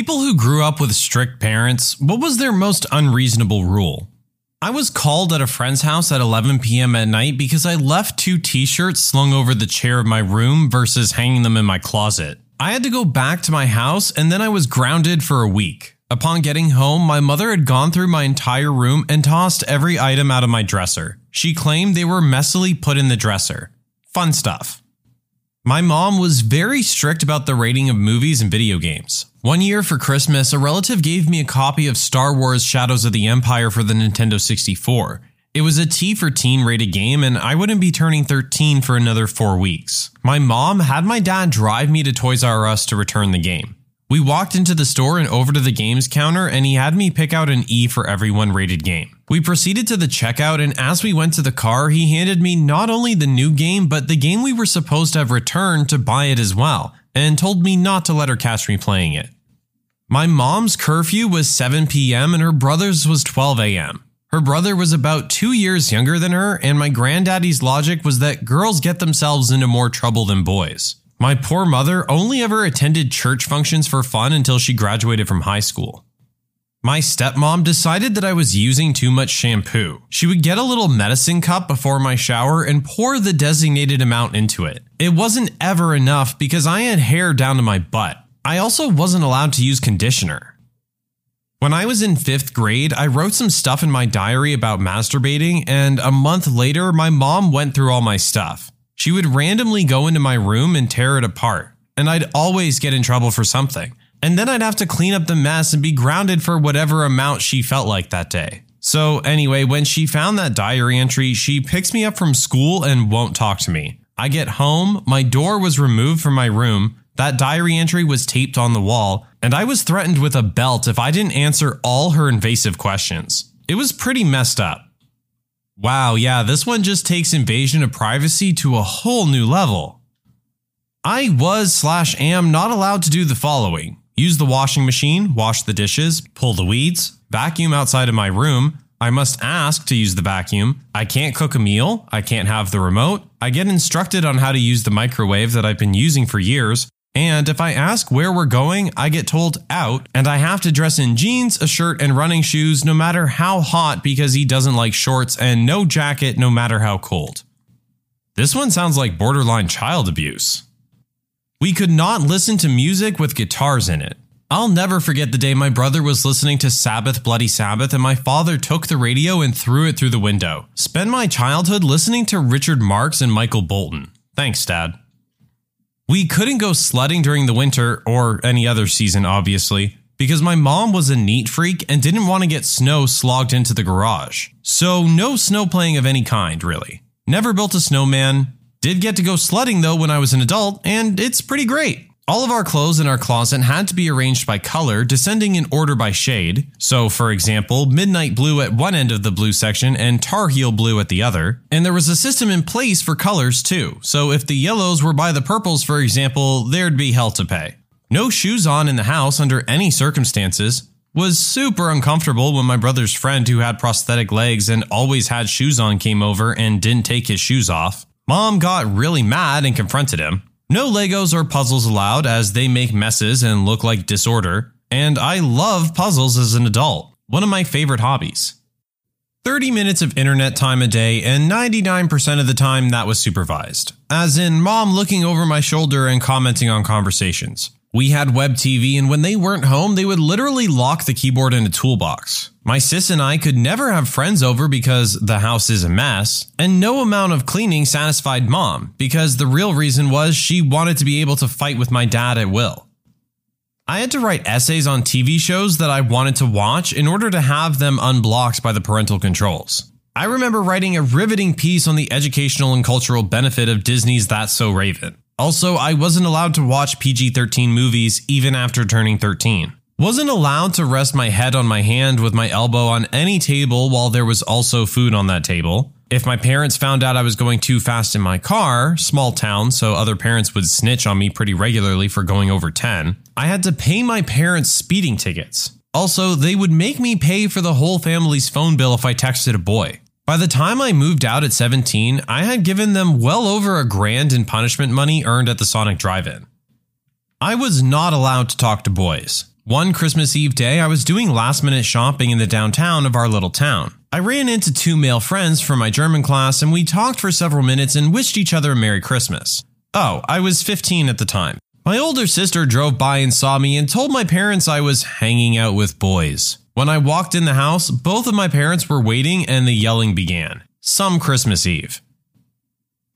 People who grew up with strict parents, what was their most unreasonable rule? I was called at a friend's house at 11 p.m. at night because I left two t shirts slung over the chair of my room versus hanging them in my closet. I had to go back to my house and then I was grounded for a week. Upon getting home, my mother had gone through my entire room and tossed every item out of my dresser. She claimed they were messily put in the dresser. Fun stuff. My mom was very strict about the rating of movies and video games. One year for Christmas, a relative gave me a copy of Star Wars Shadows of the Empire for the Nintendo 64. It was a T for teen rated game, and I wouldn't be turning 13 for another four weeks. My mom had my dad drive me to Toys R Us to return the game. We walked into the store and over to the games counter, and he had me pick out an E for everyone rated game. We proceeded to the checkout, and as we went to the car, he handed me not only the new game, but the game we were supposed to have returned to buy it as well, and told me not to let her catch me playing it. My mom's curfew was 7 p.m., and her brother's was 12 a.m. Her brother was about two years younger than her, and my granddaddy's logic was that girls get themselves into more trouble than boys. My poor mother only ever attended church functions for fun until she graduated from high school. My stepmom decided that I was using too much shampoo. She would get a little medicine cup before my shower and pour the designated amount into it. It wasn't ever enough because I had hair down to my butt. I also wasn't allowed to use conditioner. When I was in fifth grade, I wrote some stuff in my diary about masturbating, and a month later, my mom went through all my stuff. She would randomly go into my room and tear it apart, and I'd always get in trouble for something. And then I'd have to clean up the mess and be grounded for whatever amount she felt like that day. So, anyway, when she found that diary entry, she picks me up from school and won't talk to me. I get home, my door was removed from my room, that diary entry was taped on the wall, and I was threatened with a belt if I didn't answer all her invasive questions. It was pretty messed up. Wow, yeah, this one just takes invasion of privacy to a whole new level. I was slash am not allowed to do the following use the washing machine, wash the dishes, pull the weeds, vacuum outside of my room. I must ask to use the vacuum. I can't cook a meal. I can't have the remote. I get instructed on how to use the microwave that I've been using for years. And if I ask where we're going, I get told out, and I have to dress in jeans, a shirt, and running shoes no matter how hot because he doesn't like shorts, and no jacket no matter how cold. This one sounds like borderline child abuse. We could not listen to music with guitars in it. I'll never forget the day my brother was listening to Sabbath Bloody Sabbath and my father took the radio and threw it through the window. Spend my childhood listening to Richard Marx and Michael Bolton. Thanks, Dad. We couldn't go sledding during the winter or any other season, obviously, because my mom was a neat freak and didn't want to get snow slogged into the garage. So, no snow playing of any kind, really. Never built a snowman. Did get to go sledding though when I was an adult, and it's pretty great. All of our clothes in our closet had to be arranged by color, descending in order by shade. So, for example, midnight blue at one end of the blue section and tar heel blue at the other. And there was a system in place for colors too. So, if the yellows were by the purples, for example, there'd be hell to pay. No shoes on in the house under any circumstances. Was super uncomfortable when my brother's friend who had prosthetic legs and always had shoes on came over and didn't take his shoes off. Mom got really mad and confronted him. No Legos or puzzles allowed as they make messes and look like disorder, and I love puzzles as an adult, one of my favorite hobbies. 30 minutes of internet time a day, and 99% of the time that was supervised, as in mom looking over my shoulder and commenting on conversations. We had web TV, and when they weren't home, they would literally lock the keyboard in a toolbox. My sis and I could never have friends over because the house is a mess, and no amount of cleaning satisfied mom because the real reason was she wanted to be able to fight with my dad at will. I had to write essays on TV shows that I wanted to watch in order to have them unblocked by the parental controls. I remember writing a riveting piece on the educational and cultural benefit of Disney's That's So Raven. Also, I wasn't allowed to watch PG 13 movies even after turning 13. Wasn't allowed to rest my head on my hand with my elbow on any table while there was also food on that table. If my parents found out I was going too fast in my car, small town, so other parents would snitch on me pretty regularly for going over 10, I had to pay my parents speeding tickets. Also, they would make me pay for the whole family's phone bill if I texted a boy. By the time I moved out at 17, I had given them well over a grand in punishment money earned at the Sonic Drive In. I was not allowed to talk to boys. One Christmas Eve day, I was doing last minute shopping in the downtown of our little town. I ran into two male friends from my German class and we talked for several minutes and wished each other a Merry Christmas. Oh, I was 15 at the time. My older sister drove by and saw me and told my parents I was hanging out with boys. When I walked in the house, both of my parents were waiting and the yelling began. Some Christmas Eve.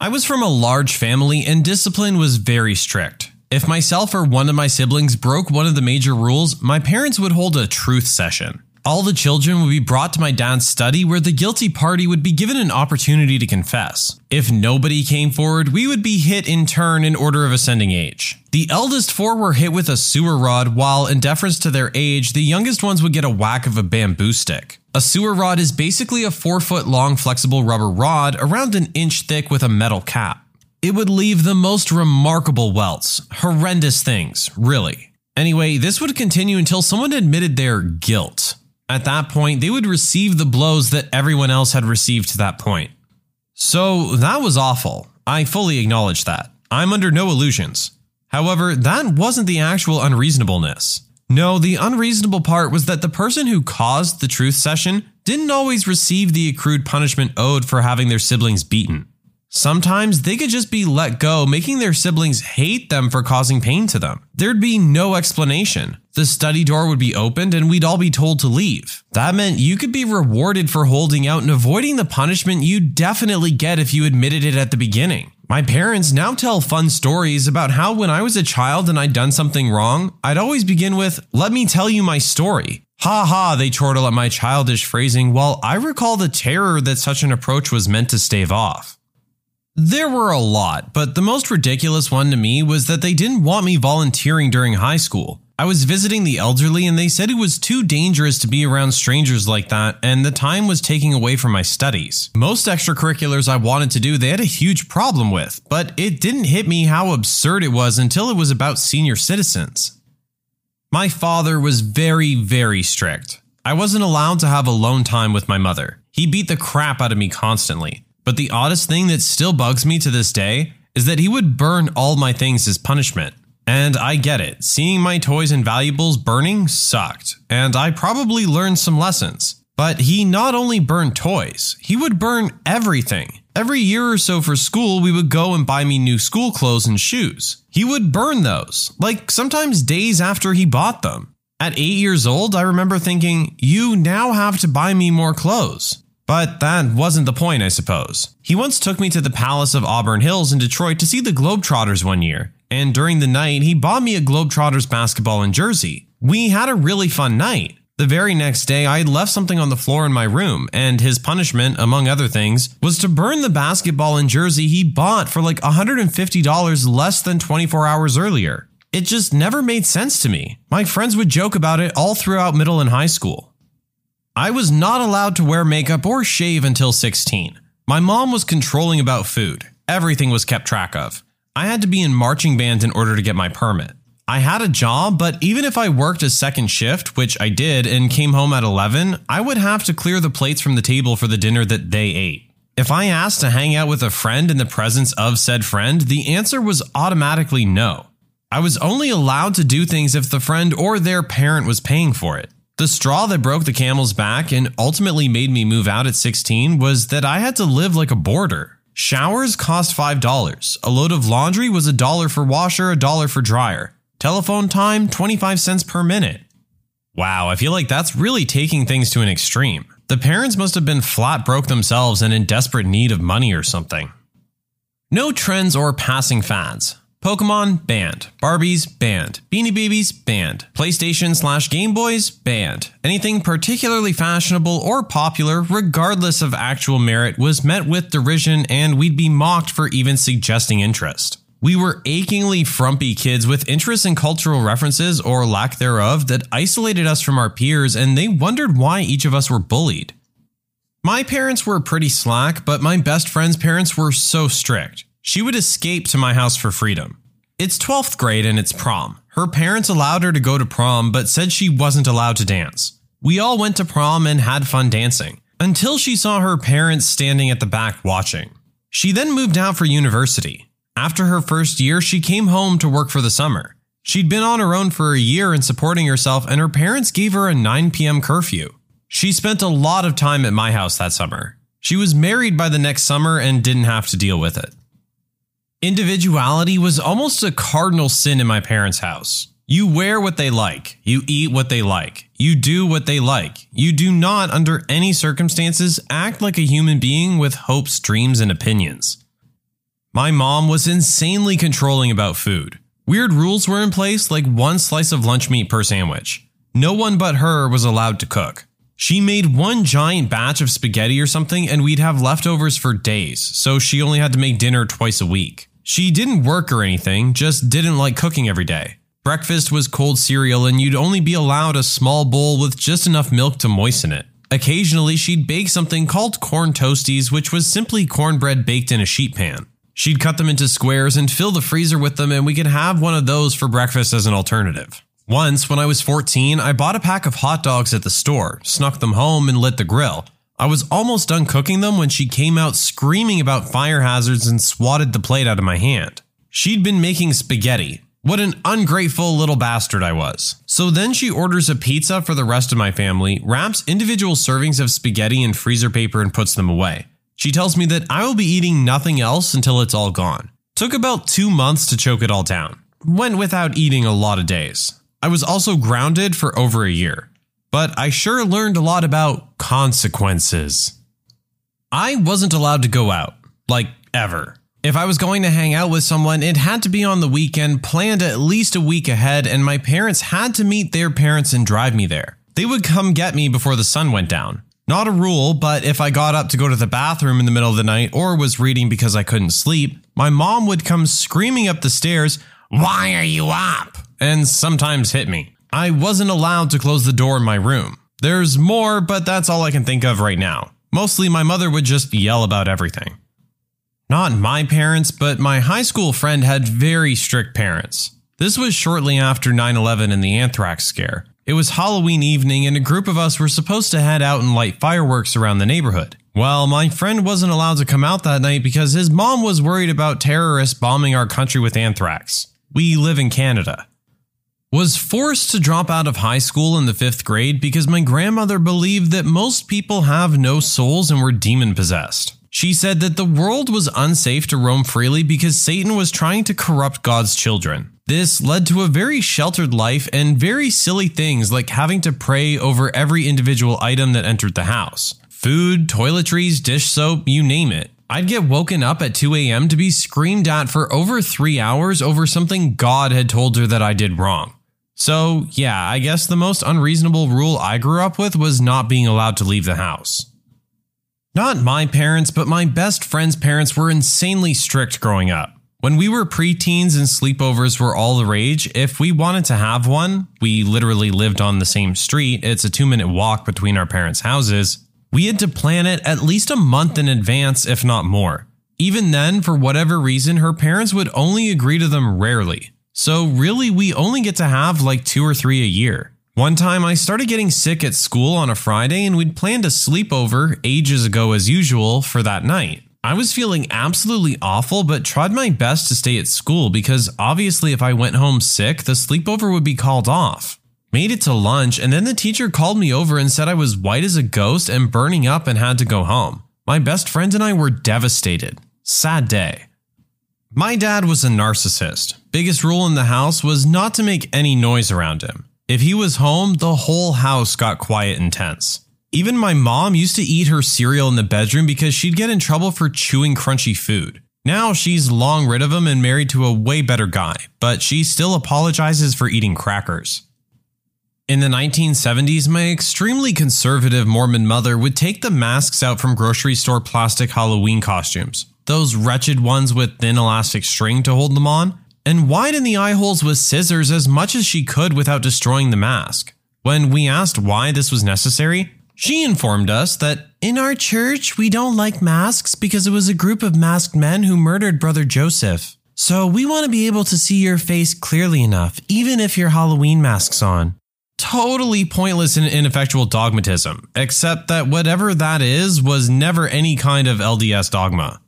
I was from a large family and discipline was very strict. If myself or one of my siblings broke one of the major rules, my parents would hold a truth session. All the children would be brought to my dad's study where the guilty party would be given an opportunity to confess. If nobody came forward, we would be hit in turn in order of ascending age. The eldest four were hit with a sewer rod, while in deference to their age, the youngest ones would get a whack of a bamboo stick. A sewer rod is basically a 4 foot long flexible rubber rod around an inch thick with a metal cap. It would leave the most remarkable welts. Horrendous things, really. Anyway, this would continue until someone admitted their guilt. At that point, they would receive the blows that everyone else had received to that point. So that was awful. I fully acknowledge that. I'm under no illusions. However, that wasn't the actual unreasonableness. No, the unreasonable part was that the person who caused the truth session didn't always receive the accrued punishment owed for having their siblings beaten. Sometimes they could just be let go, making their siblings hate them for causing pain to them. There'd be no explanation. The study door would be opened and we'd all be told to leave. That meant you could be rewarded for holding out and avoiding the punishment you'd definitely get if you admitted it at the beginning. My parents now tell fun stories about how when I was a child and I'd done something wrong, I'd always begin with, Let me tell you my story. Ha ha, they chortle at my childish phrasing, while I recall the terror that such an approach was meant to stave off. There were a lot, but the most ridiculous one to me was that they didn't want me volunteering during high school. I was visiting the elderly and they said it was too dangerous to be around strangers like that, and the time was taking away from my studies. Most extracurriculars I wanted to do, they had a huge problem with, but it didn't hit me how absurd it was until it was about senior citizens. My father was very, very strict. I wasn't allowed to have alone time with my mother. He beat the crap out of me constantly. But the oddest thing that still bugs me to this day is that he would burn all my things as punishment. And I get it, seeing my toys and valuables burning sucked, and I probably learned some lessons. But he not only burned toys, he would burn everything. Every year or so for school, we would go and buy me new school clothes and shoes. He would burn those, like sometimes days after he bought them. At eight years old, I remember thinking, You now have to buy me more clothes. But that wasn't the point, I suppose. He once took me to the Palace of Auburn Hills in Detroit to see the Globetrotters one year, and during the night, he bought me a Globetrotters basketball and jersey. We had a really fun night. The very next day, I left something on the floor in my room, and his punishment, among other things, was to burn the basketball and jersey he bought for like $150 less than 24 hours earlier. It just never made sense to me. My friends would joke about it all throughout middle and high school. I was not allowed to wear makeup or shave until 16. My mom was controlling about food. Everything was kept track of. I had to be in marching band in order to get my permit. I had a job, but even if I worked a second shift, which I did, and came home at 11, I would have to clear the plates from the table for the dinner that they ate. If I asked to hang out with a friend in the presence of said friend, the answer was automatically no. I was only allowed to do things if the friend or their parent was paying for it. The straw that broke the camel's back and ultimately made me move out at 16 was that I had to live like a boarder. Showers cost $5. A load of laundry was a dollar for washer, a dollar for dryer. Telephone time, 25 cents per minute. Wow, I feel like that's really taking things to an extreme. The parents must have been flat broke themselves and in desperate need of money or something. No trends or passing fads. Pokemon banned. Barbies banned. Beanie Babies banned. PlayStation slash Game Boys banned. Anything particularly fashionable or popular, regardless of actual merit, was met with derision and we'd be mocked for even suggesting interest. We were achingly frumpy kids with interests in cultural references or lack thereof that isolated us from our peers and they wondered why each of us were bullied. My parents were pretty slack, but my best friend's parents were so strict. She would escape to my house for freedom. It's 12th grade and it's prom. Her parents allowed her to go to prom, but said she wasn't allowed to dance. We all went to prom and had fun dancing, until she saw her parents standing at the back watching. She then moved out for university. After her first year, she came home to work for the summer. She'd been on her own for a year and supporting herself, and her parents gave her a 9 p.m. curfew. She spent a lot of time at my house that summer. She was married by the next summer and didn't have to deal with it. Individuality was almost a cardinal sin in my parents' house. You wear what they like, you eat what they like, you do what they like. You do not, under any circumstances, act like a human being with hopes, dreams, and opinions. My mom was insanely controlling about food. Weird rules were in place, like one slice of lunch meat per sandwich. No one but her was allowed to cook. She made one giant batch of spaghetti or something, and we'd have leftovers for days, so she only had to make dinner twice a week. She didn't work or anything, just didn't like cooking every day. Breakfast was cold cereal, and you'd only be allowed a small bowl with just enough milk to moisten it. Occasionally, she'd bake something called corn toasties, which was simply cornbread baked in a sheet pan. She'd cut them into squares and fill the freezer with them, and we could have one of those for breakfast as an alternative. Once, when I was 14, I bought a pack of hot dogs at the store, snuck them home, and lit the grill. I was almost done cooking them when she came out screaming about fire hazards and swatted the plate out of my hand. She'd been making spaghetti. What an ungrateful little bastard I was. So then she orders a pizza for the rest of my family, wraps individual servings of spaghetti in freezer paper, and puts them away. She tells me that I will be eating nothing else until it's all gone. Took about two months to choke it all down. Went without eating a lot of days. I was also grounded for over a year. But I sure learned a lot about consequences. I wasn't allowed to go out, like ever. If I was going to hang out with someone, it had to be on the weekend, planned at least a week ahead, and my parents had to meet their parents and drive me there. They would come get me before the sun went down. Not a rule, but if I got up to go to the bathroom in the middle of the night or was reading because I couldn't sleep, my mom would come screaming up the stairs, Why are you up? and sometimes hit me. I wasn't allowed to close the door in my room. There's more, but that's all I can think of right now. Mostly my mother would just yell about everything. Not my parents, but my high school friend had very strict parents. This was shortly after 9 11 and the anthrax scare. It was Halloween evening, and a group of us were supposed to head out and light fireworks around the neighborhood. Well, my friend wasn't allowed to come out that night because his mom was worried about terrorists bombing our country with anthrax. We live in Canada. Was forced to drop out of high school in the fifth grade because my grandmother believed that most people have no souls and were demon possessed. She said that the world was unsafe to roam freely because Satan was trying to corrupt God's children. This led to a very sheltered life and very silly things like having to pray over every individual item that entered the house food, toiletries, dish soap, you name it. I'd get woken up at 2 a.m. to be screamed at for over three hours over something God had told her that I did wrong. So, yeah, I guess the most unreasonable rule I grew up with was not being allowed to leave the house. Not my parents, but my best friend's parents were insanely strict growing up. When we were preteens and sleepovers were all the rage, if we wanted to have one, we literally lived on the same street, it's a two minute walk between our parents' houses, we had to plan it at least a month in advance, if not more. Even then, for whatever reason, her parents would only agree to them rarely. So, really, we only get to have like two or three a year. One time, I started getting sick at school on a Friday, and we'd planned a sleepover ages ago as usual for that night. I was feeling absolutely awful, but tried my best to stay at school because obviously, if I went home sick, the sleepover would be called off. Made it to lunch, and then the teacher called me over and said I was white as a ghost and burning up and had to go home. My best friend and I were devastated. Sad day. My dad was a narcissist. Biggest rule in the house was not to make any noise around him. If he was home, the whole house got quiet and tense. Even my mom used to eat her cereal in the bedroom because she'd get in trouble for chewing crunchy food. Now she's long rid of him and married to a way better guy, but she still apologizes for eating crackers. In the 1970s, my extremely conservative Mormon mother would take the masks out from grocery store plastic Halloween costumes, those wretched ones with thin elastic string to hold them on, and widen the eye holes with scissors as much as she could without destroying the mask. When we asked why this was necessary, she informed us that in our church, we don't like masks because it was a group of masked men who murdered Brother Joseph. So we want to be able to see your face clearly enough, even if your Halloween mask's on. Totally pointless and ineffectual dogmatism, except that whatever that is was never any kind of LDS dogma.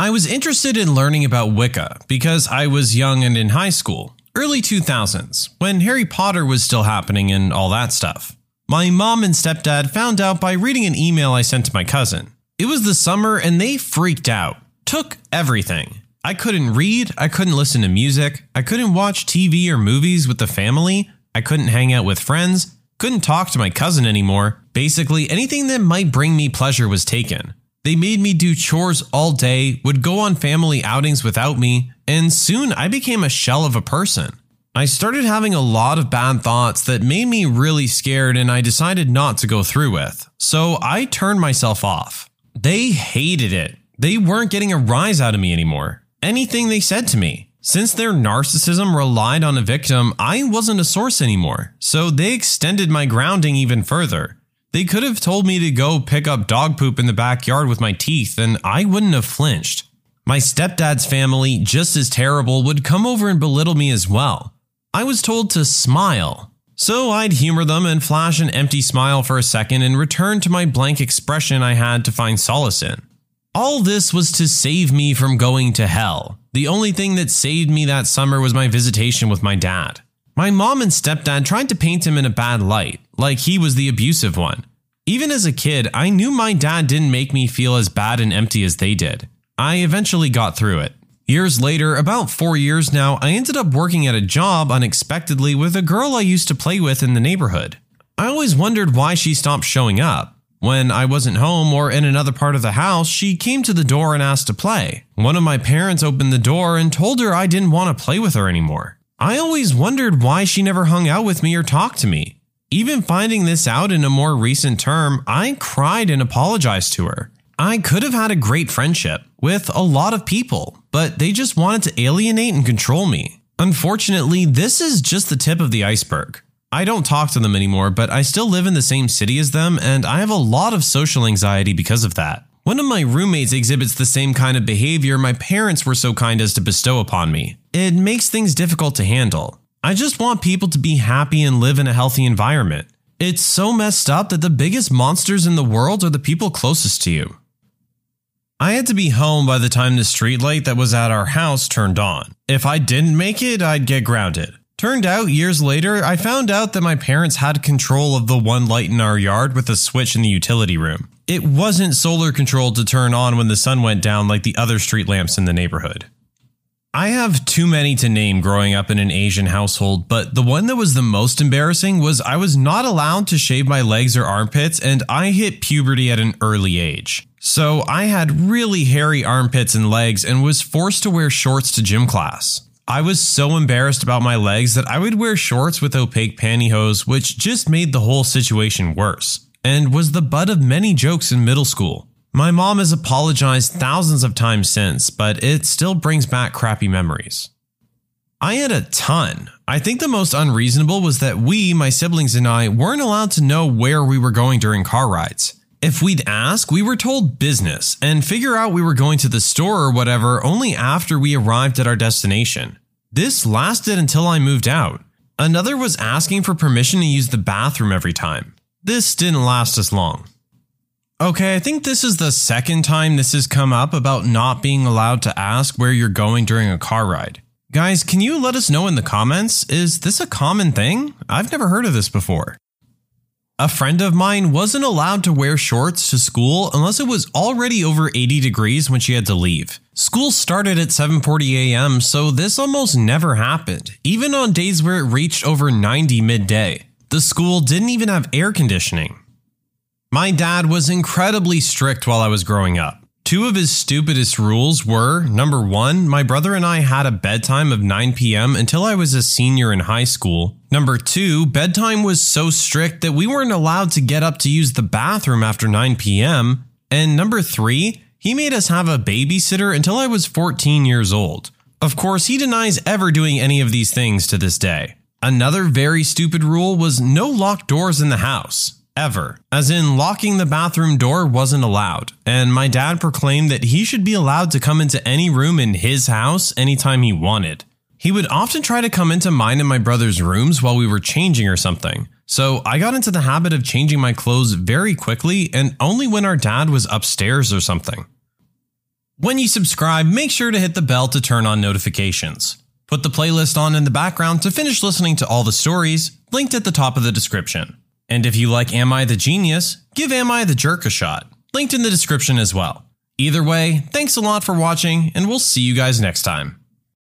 I was interested in learning about Wicca because I was young and in high school. early 2000s, when Harry Potter was still happening and all that stuff. My mom and stepdad found out by reading an email I sent to my cousin. It was the summer and they freaked out, took everything. I couldn't read, I couldn't listen to music, I couldn't watch TV or movies with the family, I couldn't hang out with friends, couldn't talk to my cousin anymore. Basically, anything that might bring me pleasure was taken. They made me do chores all day, would go on family outings without me, and soon I became a shell of a person. I started having a lot of bad thoughts that made me really scared, and I decided not to go through with. So I turned myself off. They hated it. They weren't getting a rise out of me anymore. Anything they said to me. Since their narcissism relied on a victim, I wasn't a source anymore. So they extended my grounding even further. They could have told me to go pick up dog poop in the backyard with my teeth, and I wouldn't have flinched. My stepdad's family, just as terrible, would come over and belittle me as well. I was told to smile. So I'd humor them and flash an empty smile for a second and return to my blank expression I had to find solace in. All this was to save me from going to hell. The only thing that saved me that summer was my visitation with my dad. My mom and stepdad tried to paint him in a bad light, like he was the abusive one. Even as a kid, I knew my dad didn't make me feel as bad and empty as they did. I eventually got through it. Years later, about four years now, I ended up working at a job unexpectedly with a girl I used to play with in the neighborhood. I always wondered why she stopped showing up. When I wasn't home or in another part of the house, she came to the door and asked to play. One of my parents opened the door and told her I didn't want to play with her anymore. I always wondered why she never hung out with me or talked to me. Even finding this out in a more recent term, I cried and apologized to her. I could have had a great friendship with a lot of people, but they just wanted to alienate and control me. Unfortunately, this is just the tip of the iceberg. I don't talk to them anymore, but I still live in the same city as them, and I have a lot of social anxiety because of that. One of my roommates exhibits the same kind of behavior my parents were so kind as to bestow upon me. It makes things difficult to handle. I just want people to be happy and live in a healthy environment. It's so messed up that the biggest monsters in the world are the people closest to you. I had to be home by the time the streetlight that was at our house turned on. If I didn't make it, I'd get grounded. Turned out, years later, I found out that my parents had control of the one light in our yard with a switch in the utility room. It wasn't solar controlled to turn on when the sun went down like the other street lamps in the neighborhood. I have too many to name growing up in an Asian household, but the one that was the most embarrassing was I was not allowed to shave my legs or armpits, and I hit puberty at an early age. So I had really hairy armpits and legs and was forced to wear shorts to gym class. I was so embarrassed about my legs that I would wear shorts with opaque pantyhose, which just made the whole situation worse, and was the butt of many jokes in middle school. My mom has apologized thousands of times since, but it still brings back crappy memories. I had a ton. I think the most unreasonable was that we, my siblings and I, weren't allowed to know where we were going during car rides. If we'd ask, we were told business and figure out we were going to the store or whatever only after we arrived at our destination. This lasted until I moved out. Another was asking for permission to use the bathroom every time. This didn't last as long. Okay, I think this is the second time this has come up about not being allowed to ask where you're going during a car ride. Guys, can you let us know in the comments? Is this a common thing? I've never heard of this before. A friend of mine wasn't allowed to wear shorts to school unless it was already over 80 degrees when she had to leave. School started at 7:40 a.m., so this almost never happened, even on days where it reached over 90 midday. The school didn't even have air conditioning. My dad was incredibly strict while I was growing up. Two of his stupidest rules were number one, my brother and I had a bedtime of 9 p.m. until I was a senior in high school. Number two, bedtime was so strict that we weren't allowed to get up to use the bathroom after 9 p.m. And number three, he made us have a babysitter until I was 14 years old. Of course, he denies ever doing any of these things to this day. Another very stupid rule was no locked doors in the house ever, as in locking the bathroom door wasn't allowed, and my dad proclaimed that he should be allowed to come into any room in his house anytime he wanted. He would often try to come into mine and my brother's rooms while we were changing or something, so I got into the habit of changing my clothes very quickly and only when our dad was upstairs or something. When you subscribe, make sure to hit the bell to turn on notifications. Put the playlist on in the background to finish listening to all the stories, linked at the top of the description. And if you like Am I the Genius, give Am I the Jerk a shot, linked in the description as well. Either way, thanks a lot for watching, and we'll see you guys next time.